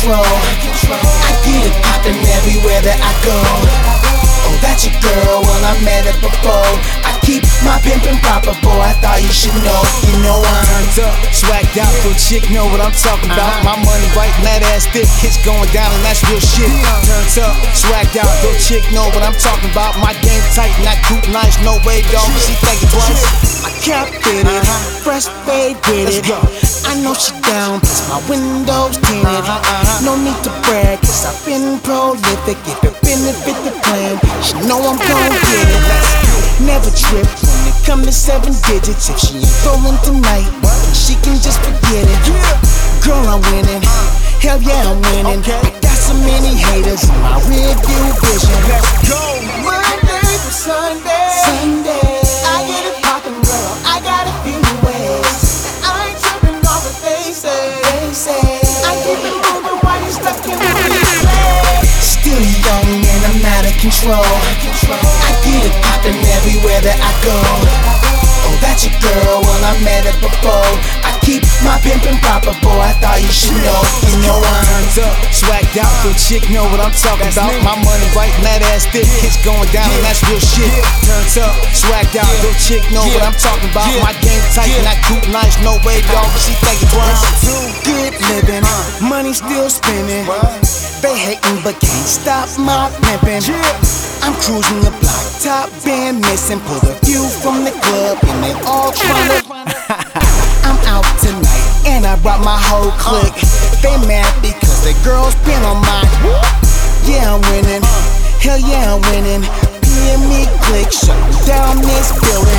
control. I get it poppin' everywhere that I go. Oh, that's your girl, well, I met her before. I keep my pimpin' proper, boy, I thought you should know. You know I'm up, swagged so chick know what I'm talking about. Uh-huh. My money right, and that ass thick, hits going down, and that's real shit. Turned up, swagged out, so chick know what I'm talking about. My game tight, not cute, nice, no way, dog. She think it twice. I can't fit it, uh-huh. fresh fade with it. I know she down, cause my windows tinted. Uh-huh, no need to brag, cause I've been prolific. If it benefit the plan, she know I'm gon' get it. Never trip when it come to seven digits. If she ain't throwing tonight, she can just forget it. Girl, I'm winning. Hell yeah, I'm winning. Got so many haters in my rear view vision. Let's go. Monday to Sunday. Sunday. I get it poppin', girl. I got a few ways. I ain't tripping off what they say. They say. I keep it moving while you stuck in replay. Still young and I'm out of control. I get it poppin' everywhere that I go. Before. I keep my pimpin' proper, boy, I thought you should know. You know I'm Turned up, swagged out, so chick know what I'm talking about. My money right, and that ass thick, kids going down, and that's real shit. Turned up, swagged out, so chick know what I'm talking about. My game tight, and I cute, nice, no way, dog. She think it twice. Too good living, uh. money still spinning. They hating but can't stop my pimpin'. I'm cruising the block, top band missing. Pull the view from the club and they all tryna. I'm out tonight and I brought my whole clique. They mad because the girls been on my. Yeah, I'm winning. Hell yeah, I'm winning. Me and me click shutting down this building.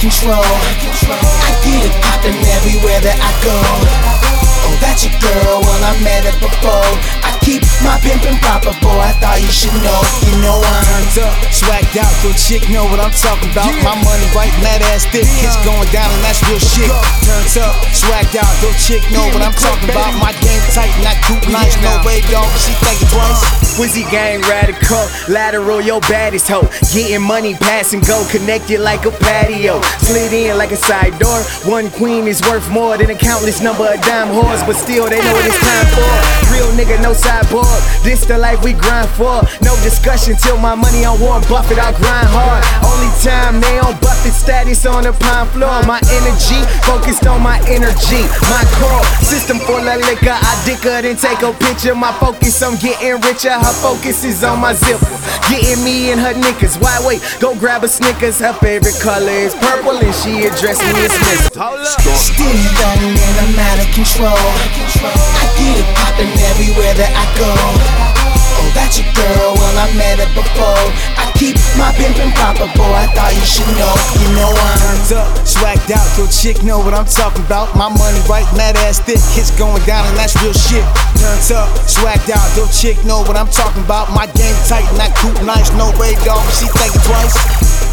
Control. I get it poppin' everywhere that I go. Oh, that's your girl, well, I met her before. I keep my pimpin' proper, boy, I thought you should know. You know I'm Turned up, swagged out, so chick know what I'm talking about. My money right, that ass thick, hits going down, and that's real shit. Turned up, swagged out, so chick know what I'm talking about. My game tight, not cute, nice, no way, dog. She think twice. Wizzy gang radical, lateral, your baddest hoe. Getting money, pass and go, connected like a patio. Slid in like a side door. One queen is worth more than a countless number of dime whores, but still they know what it's time for. Real nigga, no sideboard. This the life we grind for. No discussion till my money on Warren Buffett, I'll grind hard. Only time they on Buffett status on the pine floor. My energy focused on my energy. My core system full of liquor. I dick her, then take a picture. My focus on getting richer. Her focus is on my zipper. Getting me in her knickers. Why wait? Go grab a Snickers. Her favorite color is purple, and she addressed me as Mister. Still young and I'm out of control. I get it poppin' everywhere that I go. That's your girl, well, I met her before. I keep my pimpin' proper, boy, I thought you should know. You know I'm Turned up, swagged out, so chick know what I'm talking about. My money right, mad ass thick, hits going down, and that's real shit. Turned up, swagged out, so chick know what I'm talking about. My game tight, not cute, nice, no dog. She think it twice.